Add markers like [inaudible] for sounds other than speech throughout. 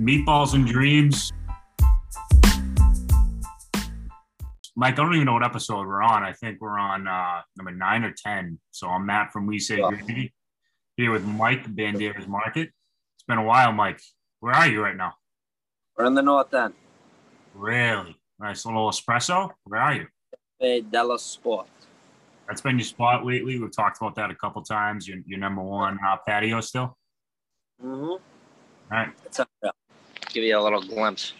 Meatballs and Dreams. Mike, I don't even know what episode we're on. I think we're on uh, number nine or 10. So I'm Matt from We Say Yeah. Gravy here with Mike, Banderas Market. It's been a while, Mike. Where are you right now? We're in the north end. Really? Nice little espresso. Where are you? Cafe Della Sport. That's been your spot lately. We've talked about that a couple times. Your, your number one uh, patio still. Mm-hmm. All right. It's. Give you a little glimpse.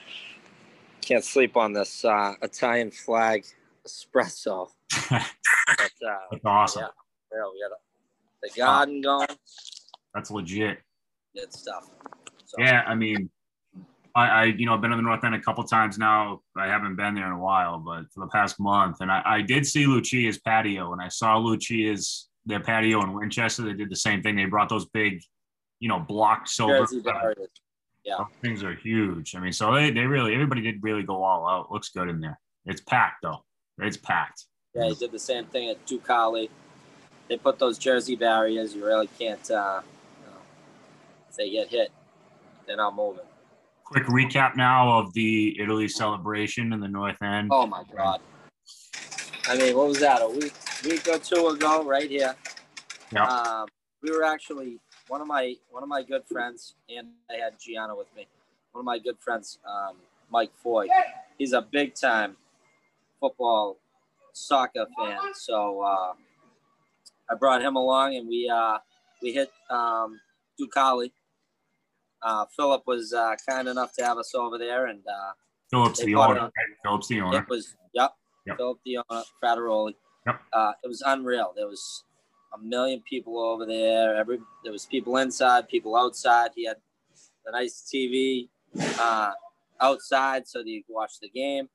Can't sleep on this uh, Italian flag espresso. [laughs] But, uh, That's awesome. yeah, yeah, we got the garden going. That's legit. Good stuff. So, Yeah, I mean, I, I you know I've been in the North End a couple times now. I haven't been there in a while, but for the past month, and I, I did see Lucia's patio, and I saw Lucia's their patio in Winchester. They did the same thing. They brought those big, you know, block silver. Yeah. Those things are huge. I mean, so they, they really everybody did really go all out. Looks good in there. It's packed though. It's packed. Yeah, he did the same thing at Ducali. They put those Jersey barriers. You really can't, uh, you know, if they get hit, they're not moving. Quick recap now of the Italy celebration in the North End. Oh my God. I mean, what was that? A week, week or two ago, right here. Yeah. Um, we were actually one of my one of my good friends, and I had Gianna with me. One of my good friends, um, Mike Foy. He's a big time football, soccer fan. So uh, I brought him along, and we uh, we hit um, Ducali. Uh, Philip was uh, kind enough to have us over there, and uh, Phillips they the owner. right? Phillips the owner. it was yep. Yep. Philip Dion Frattaroli. Yep. Uh, it was unreal. There was a million people over there. Every there was people inside, people outside. He had the nice TV uh, outside so that you could watch the game.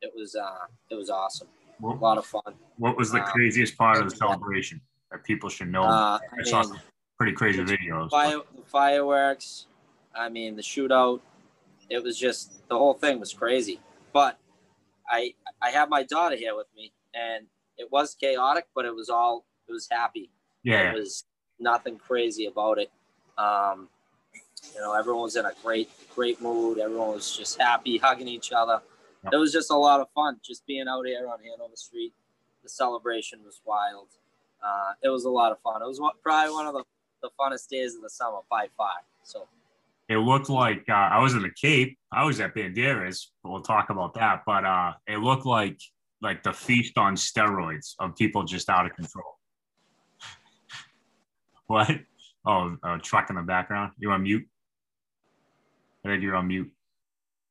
It was uh, it was awesome. A lot of fun. what was the Uh, craziest part of the celebration that people should know? Uh, I I saw mean, pretty crazy videos. fire, the fireworks. I mean, the shootout. It was just the whole thing was crazy. But I I have my daughter here with me, and it was chaotic, but it was all it was happy. yeah, It was nothing crazy about it. Um, you know, everyone was in a great great mood. Everyone was just happy, hugging each other. Yep. It was just a lot of fun, just being out here on Hanover Street. The celebration was wild. Uh, it was a lot of fun. It was one- probably one of the, the funnest days of the summer by far. So it looked like uh, I was in the Cape. I was at Banderas. But we'll talk about that. But uh, it looked like like the feast on steroids of people just out of control. What? [laughs] Oh, a truck in the background. You on mute? I think you're on mute.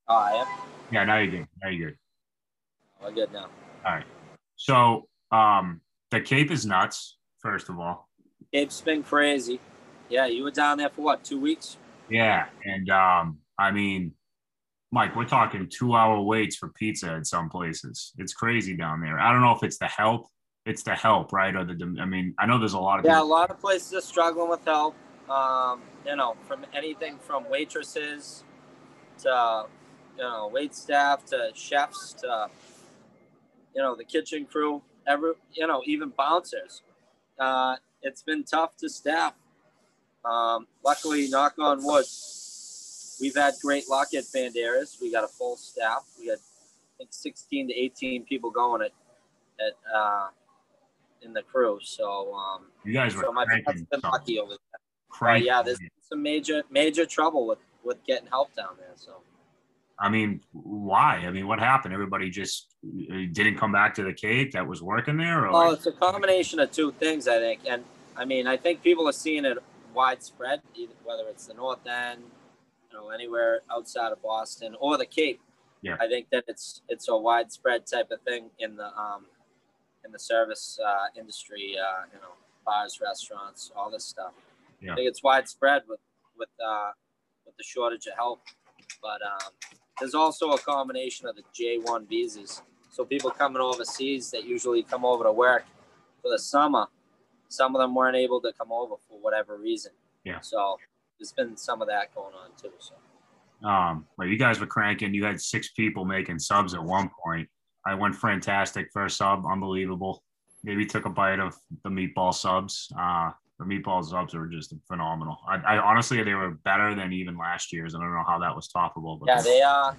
oh, I am. Yeah, now you're good. Now you're good. We're good now. All right. So um, the Cape is nuts. First of all, Cape's been crazy. Yeah, you were down there for what? Two weeks? yeah, and um, I mean, Mike, we're talking two-hour waits for pizza at some places. It's crazy down there. I don't know if it's the help. It's the help, right? Or the I mean, I know there's a lot of Yeah, a lot of places are struggling with help. Um, you know, from anything from waitresses to you know wait staff to chefs to you know the kitchen crew. Every you know even bouncers. Uh, it's been tough to staff. Um, luckily, knock on wood, we've had great luck at Banderas. We got a full staff. We got I think 16 to 18 people going at at uh, in the crew. So um, You guys were so my cranking, been lucky over there. But yeah, there's some major major trouble with with getting help down there. So I mean, why? I mean, what happened? Everybody just uh, didn't come back to the Cape that was working there, or well, like, it's a combination of two things, I think. And I mean, I think people are seeing it widespread, either, whether it's the North End, you know, anywhere outside of Boston or the Cape. Yeah. I think that it's it's a widespread type of thing in the um in the service uh, industry. Uh, you know, bars, restaurants, all this stuff. Yeah. I think it's widespread with with uh, with the shortage of help, but um, there's also a combination of the J1 visas. So people coming overseas that usually come over to work for the summer, some of them weren't able to come over for whatever reason. Yeah. So there's been some of that going on too. So um, well, you guys were cranking. You had six people making subs at one point. I went fantastic first sub, unbelievable. Maybe took a bite of the meatball subs. Uh, The meatball subs were just phenomenal. I, I honestly they were better than even last year's. I don't know how that was toppable, but Yeah, they uh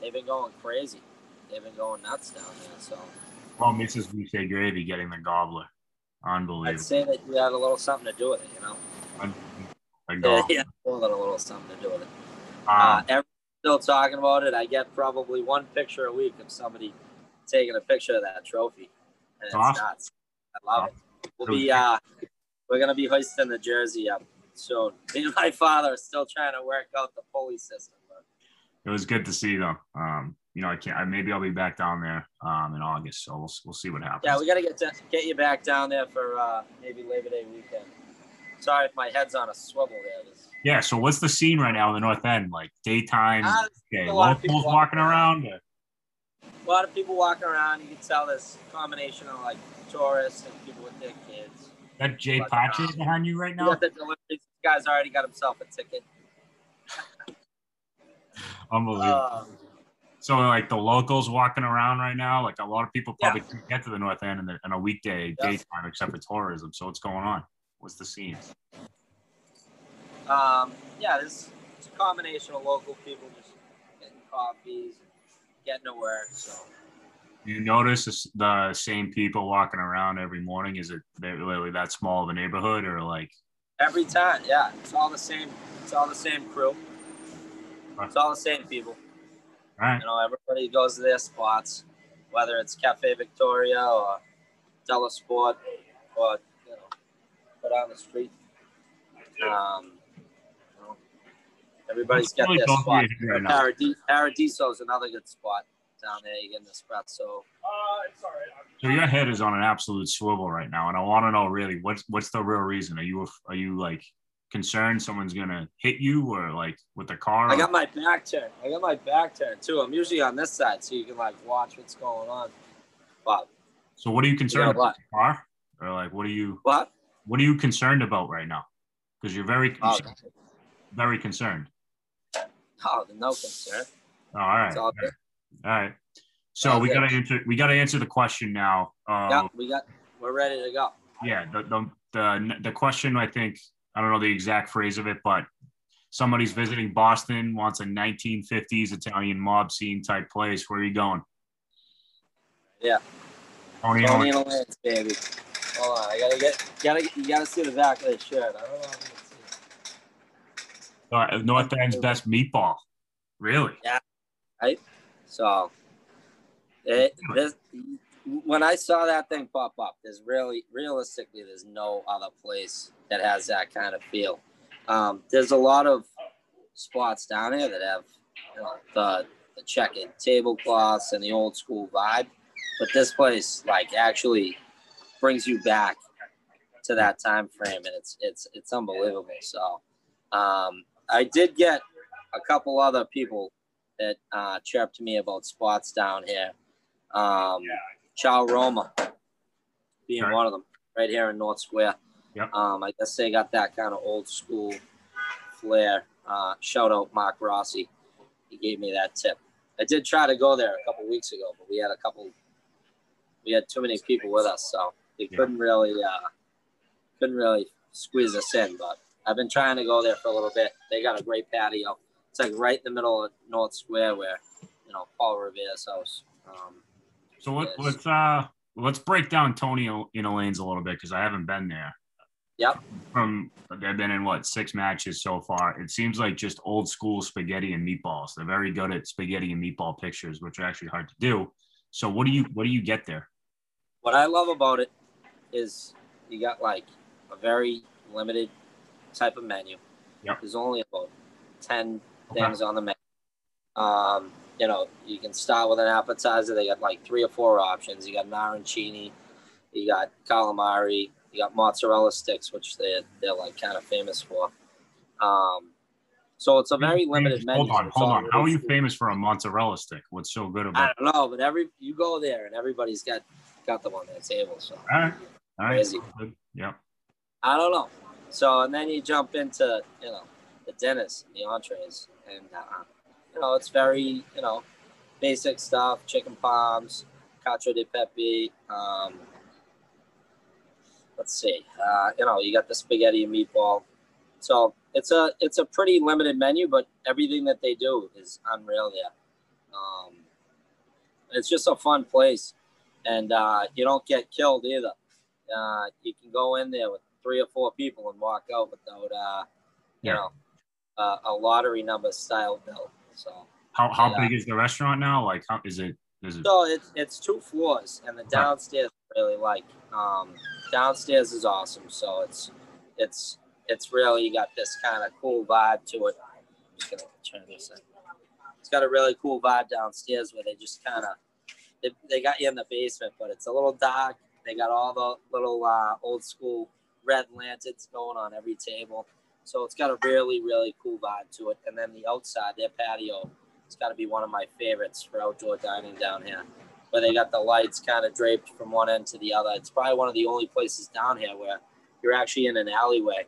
they've been going crazy. They've been going nuts down there. So well, Mrs. Boucher Gravy getting the gobbler, unbelievable. I'd say that you had a little something to do with it, you know. Yeah, [laughs] gobbler. yeah, a little, little something to do with it. Um, Uh, still talking about it. I get probably one picture a week of somebody taking a picture of that trophy, and it's Awesome. nuts. I love it. We'll be uh, we're gonna be hoisting the jersey up soon. [laughs] Me and my father are still trying to work out the pulley system. It was good to see them. Um, you know, I can't. I, maybe I'll be back down there um, in August, so we'll we'll see what happens. yeah, we gotta get to, get you back down there for uh, maybe Labor Day weekend. Sorry if my head's on a swivel here. This- Yeah. So what's the scene right now in the North End? Like daytime, Ah, okay, a lot of people walking around. A lot of people walking around. You can tell this combination of like tourists and people with their kids. That Jay Pache uh, behind you right now. the deliveries. This guy's already got himself a ticket. [laughs] Unbelievable. Uh, So like the locals walking around right now, like a lot of people probably can't get to the North End in, the, in a weekday Yeah. daytime except for tourism. So what's going on? What's the scene? um, yeah, this it's a combination of local people just getting coffees, getting to work. So you notice the same people walking around every morning? Is it really that small of a neighborhood or like? every time, yeah, it's all the same. It's all the same crew. It's all the same people. All right. You know, everybody goes to their spots, whether it's Cafe Victoria or Telesport or put on the street. Um, you know, everybody's got Really their spot. be here right now. Paradiso, Paradiso is another good spot down there. You get an espresso. So your head is on an absolute swivel right now, and I want to know really what's what's the real reason? Are you are you like concerned someone's gonna hit you or like with the car? I got my back turned. I got my back turned too. I'm usually on this side, so you can like watch what's going on. But so what are you concerned Yeah, about? The car or like what are you what? What are you concerned about right now? Because you're very Oh, very concerned. oh, no concern. Oh, all right. All, all right. So we gotta answer we gotta answer the question now. Uh, Yeah, we got. We're ready to go. yeah the, the the the question i think i don't know the exact phrase of it but somebody's visiting boston wants a 1950s italian mob scene type place where are you going Yeah. Tony Tony Lance, baby. Hold on, I gotta get, gotta, you gotta see the back of this shirt. I don't know if you can see Uh, north end's best meatball really it. So, it, this, when I saw that thing pop up, there's really, realistically, there's no other place that has that kind of feel. Um, there's a lot of spots down here that have, you know, the, the checkered tablecloths and the old school vibe, but this place, like, actually brings you back to that time frame, and it's it's it's unbelievable. So, um, I did get a couple other people that uh, chirped me about spots down here. Um, Chow Roma being Right. one of them, right here in North Square. Yep. Um, I guess they got that kind of old school flair. Uh, shout out Mark Rossi. He gave me that tip. I did try to go there a couple weeks ago, but we had a couple. We had too many people with us, so we Yeah. couldn't really uh, couldn't really squeeze us in. But I've been trying to go there for a little bit. They got a great patio. It's like right in the middle of North Square, where you know Paul Revere's house. Um, so let's uh let's break down tony in Elaine's a little bit because i haven't been there Yep. from they've been in what six matches so far it seems like just old school spaghetti and meatballs they're very good at spaghetti and meatball pictures which are actually hard to do so what do you what do you get there what I love about it is you got like a very limited type of menu. Yep. There's only about ten Okay. things on the menu. Um, you know, you can start with an appetizer. They got like three or four options. You got an arancini, you got calamari, you got mozzarella sticks, which they they're like kind of famous for. Um, so it's a very limited menu. hold on hold on how are you food. famous for a mozzarella stick what's so good about it I don't know, but every you go there and everybody's got got them on their table. So all right all right Crazy. Yeah I don't know. So and then you jump into you know the dinners, the entrees, and uh, you know it's very you know basic stuff: chicken palms, cacio de pepe, um, let's see. Uh, you know, you got the spaghetti and meatball. So it's a it's a pretty limited menu, but everything that they do is unreal there. Um, it's just a fun place, and uh, you don't get killed either. Uh, you can go in there with three or four people and walk out without, uh, you Yeah. know, uh, a lottery number style bill. So, How how Yeah. big is the restaurant now? Like, how is it? Is it? so it's it's two floors, and the downstairs I really like. Um, downstairs is awesome. So it's it's it's really got this kind of cool vibe to it. I'm just gonna turn this in. It's got a really cool vibe downstairs where they just kind of they, they got you in the basement, but it's a little dark. They got all the little uh, old school red lanterns going on every table. So it's got a really, really cool vibe to it. And then the outside, their patio, it's got to be one of my favorites for outdoor dining down here, where they got the lights kind of draped from one end to the other. It's probably one of the only places down here where you're actually in an alleyway,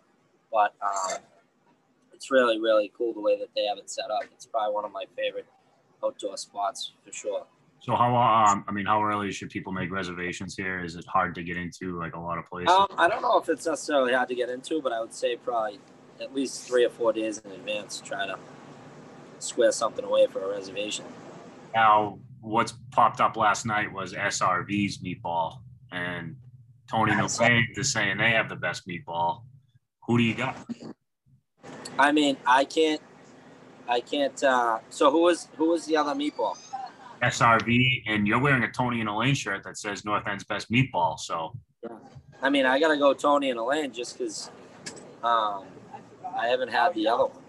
but um, it's really, really cool the way that they have it set up. It's probably one of my favorite outdoor spots for sure. So how um I mean how early should people make reservations here? Is it hard to get into like a lot of places? Um, I don't know if it's necessarily hard to get into, but I would say probably at least three or four days in advance to try to square something away for a reservation. now what's popped up last night was SRV's meatball and Tony. Nopay is saying they have the best meatball. Who do you got? I mean, I can't, I can't. Uh, so who was who was the other meatball? SRV and you're wearing a Tony and Elaine shirt that says North End's best meatball. So yeah. I mean, I gotta go Tony and Elaine just because um, I haven't had the other one.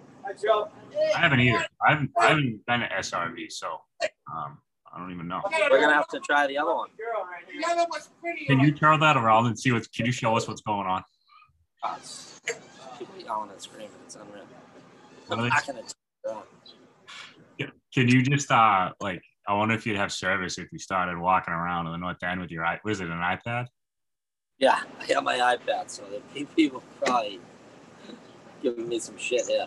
I haven't either. I haven't I haven't been to SRV, so um I don't even know. We're gonna have to try the other one. Can you turn that around and see what's can you show us what's going on? Uh, people yelling and screaming. It's unreal. I'm not gonna turn it on. Can you just uh like I wonder if you'd have service if you started walking around in the North End with your i was it an iPad? Yeah, I have my iPad, so the pe- people probably giving me some shit here.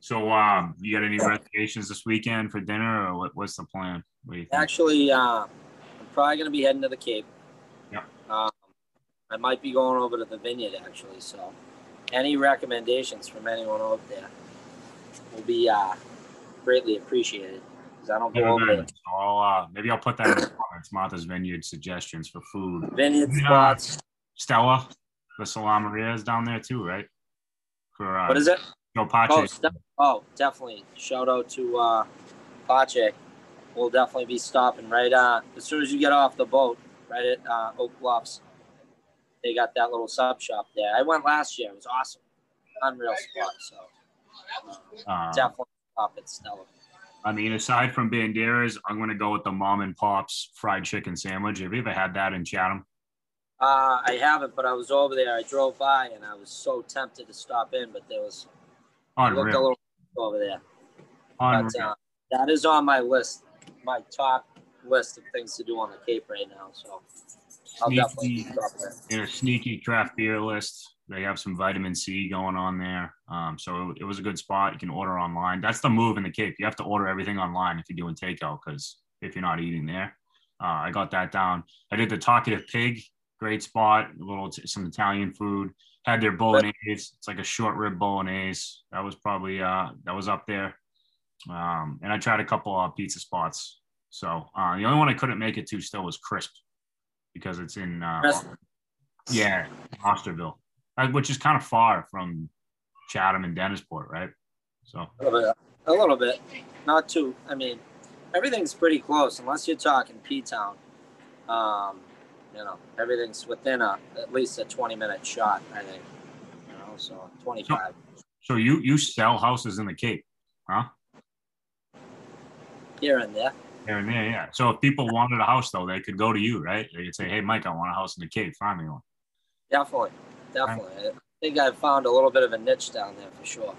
So um you got any reservations this weekend for dinner or what, what's the plan? What? Actually, uh, I'm probably gonna be heading to the Cape. Yeah. Um, I might be going over to the vineyard actually. So, any recommendations from anyone out there will be uh, greatly appreciated. Because I don't go over there. So I'll, uh, maybe I'll put that in the comments. Martha's Vineyard suggestions for food. Vineyard Yeah. spots. Stella, the Salumeria is down there too, right? For uh, What is it? Joe Pache. Oh, Ste- oh, definitely. Shout out to uh, Pache. We'll definitely be stopping right uh, as soon as you get off the boat, right at uh, Oak Bluffs. They got that little sub shop there. I went last year. It was awesome. Unreal spot. So uh, Uh, definitely stop at Stella. I mean, aside from Banderas, I'm gonna go with the mom and pops fried chicken sandwich. Have you ever had that in Chatham? Uh, I haven't, but I was over there. I drove by and I was so tempted to stop in, but there was looked a little over there. Unreal. But uh, that is on my list, my top list of things to do on the Cape right now. So I'll definitely Sneaky, stop there. in a sneaky craft beer list. They have some vitamin C going on there. Um, so it, it was a good spot. You can order online. That's the move in the Cape. You have to order everything online if you're doing takeout because if you're not eating there, uh, I got that down. I did the Talkative Pig, great spot. A little some Italian food. Had their bolognese. It's like a short rib bolognese. That was probably uh, that was up there. Um, and I tried a couple of pizza spots. So uh, the only one I couldn't make it to still was Crisp because it's in uh, yeah, Osterville, uh, which is kind of far from Chatham and Dennisport, right? So A little bit. A little bit. Not too. I mean, everything's pretty close unless you're talking P Town. Um, you know, everything's within a at least a 20 minute shot. I think. You know, so 25. so you you sell houses in the Cape, huh? Here and there. Here and there, yeah. So if people wanted a house though, they could go to you, right? They could say, "Hey, Mike, I want a house in the Cape. Find me one." Definitely. Definitely. I think I found a little bit of a niche down there for sure.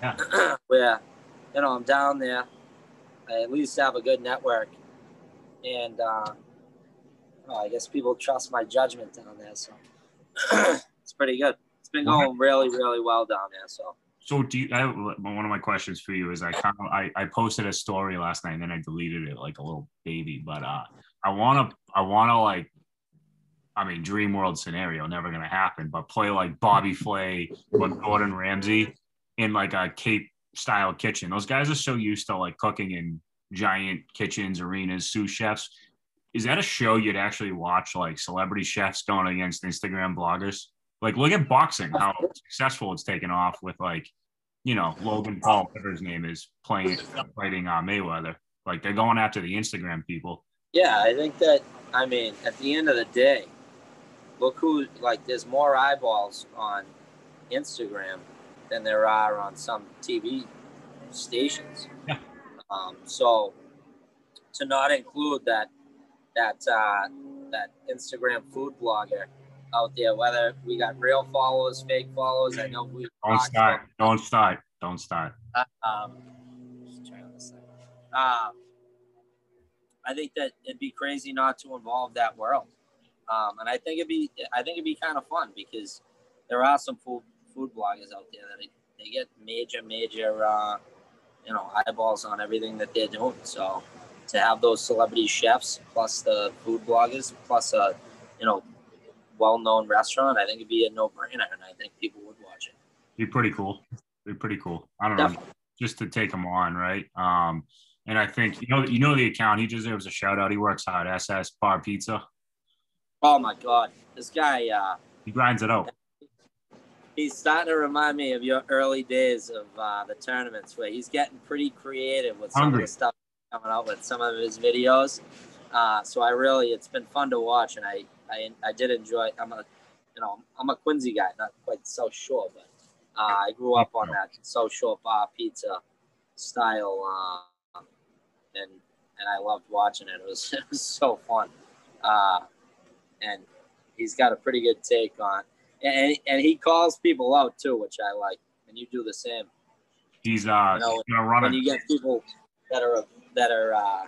Yeah. [clears throat] Where, you know, I'm down there. I at least have a good network. And uh, well, I guess people trust my judgment down there. So [clears throat] it's pretty good. It's been going really, really well down there. So So do you? I, one of my questions for you is I kind of I, I posted a story last night and then I deleted it like a little baby, but uh, I want to I want to like I mean, dream world scenario, never gonna happen. But play like Bobby [laughs] Flay or Gordon Ramsay in like a Cape style kitchen. Those guys are so used to like cooking in giant kitchens, arenas, sous chefs. Is that a show you'd actually watch? Like celebrity chefs going against Instagram bloggers? Like, look at boxing, how successful it's taken off with like, you know, Logan Paul, whatever his name is, playing fighting uh, Mayweather. Like they're going after the Instagram people. Yeah, I think that. I mean, at the end of the day, look who like. There's more eyeballs on Instagram than there are on some TV stations. Yeah. Um, so to not include that that uh, that Instagram food blogger out there, whether we got real followers, fake followers, I know we Don't start. Don't start. Don't start. um, just trying this thing. Um, I think that it'd be crazy not to involve that world, um, and I think it'd be I think it'd be kind of fun because there are some food food bloggers out there that they get major major uh, you know eyeballs on everything that they're doing. So to have those celebrity chefs plus the food bloggers plus a you know well known restaurant, I think it'd be a no brainer, and I think people would watch it. Be pretty cool. Be pretty cool. I don't know. Just to take him on, right? Um, and I think you know you know the account. He deserves a shout out. He works hard. SS Bar Pizza. Oh my god, this guy. Uh, He grinds it out. he's starting to remind me of your early days of uh, the tournaments where he's getting pretty creative with some Hungry. of the stuff coming out with some of his videos. Uh, so I really, it's been fun to watch, and I, I, I did enjoy. I'm a, you know, I'm a Quincy guy, not quite South Shore, but uh, I grew up on that South Shore bar pizza style, uh, and and I loved watching it. It was [laughs] it was so fun, uh, and he's got a pretty good take on and and he calls people out too, which I like. And you do the same. He's uh You know, gonna run When it. you get people that are that are uh,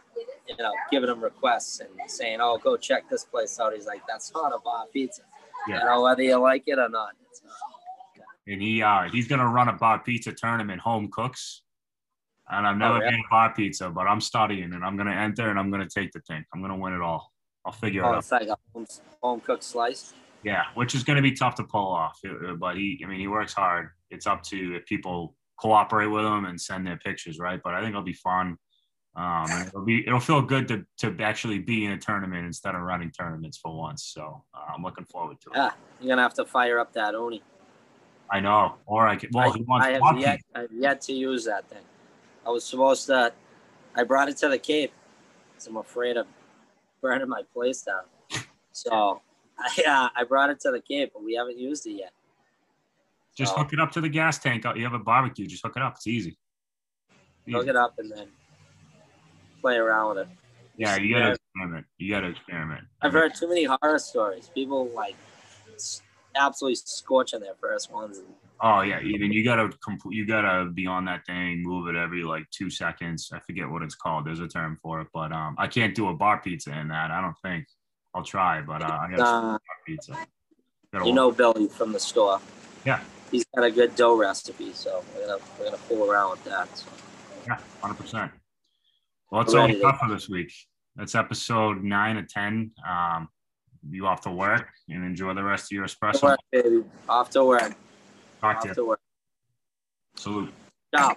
you know giving him requests and saying, "Oh, go check this place out," he's like, "That's not a bar pizza." Yeah. You know whether you like it or not. It's not. and he uh he's gonna run a bar pizza tournament home cooks. And I've never Oh, yeah? been a bar pizza, but I'm studying and I'm gonna enter and I'm gonna take the thing. I'm gonna win it all. I'll figure it Oh, out. it's like a home, home cooked slice. Yeah, which is gonna be tough to pull off. uh, But he, I mean, he works hard. It's up to if people cooperate with him and send their pictures, right? But I think it'll be fun. Um, it'll be it'll feel good to to actually be in a tournament instead of running tournaments for once. So uh, I'm looking forward to it. Yeah, you're gonna have to fire up that Ooni. I know. Or I could. Well, I, he wants I have yet. I have yet to use that thing. I was supposed to. I brought it to the Cape, so I'm afraid of burning my place down. So I uh, I brought it to the Cape, but we haven't used it yet. Just So, hook it up to the gas tank. You have a barbecue. Just hook it up. It's easy. hook it up and then play around with it. Yeah, you gotta experiment. You gotta experiment. I've heard too many horror stories. People like absolutely scorching their first ones. And, Oh yeah, even you gotta complete. You gotta be on that thing, move it every like two seconds. I forget what it's called. There's a term for it, but um, I can't do a bar pizza in that. I don't think. I'll try, but uh, I got to uh, bar pizza. Gotta you know Billy from the store. Yeah. He's got a good dough recipe, so we're gonna we're gonna fool around with that. So. Yeah, hundred percent. Well, that's all we got for this week. That's episode nine of ten. Um, you off to work and enjoy the rest of your Off to espresso. work, baby. Off to work. Talk to you. Salute. Ciao.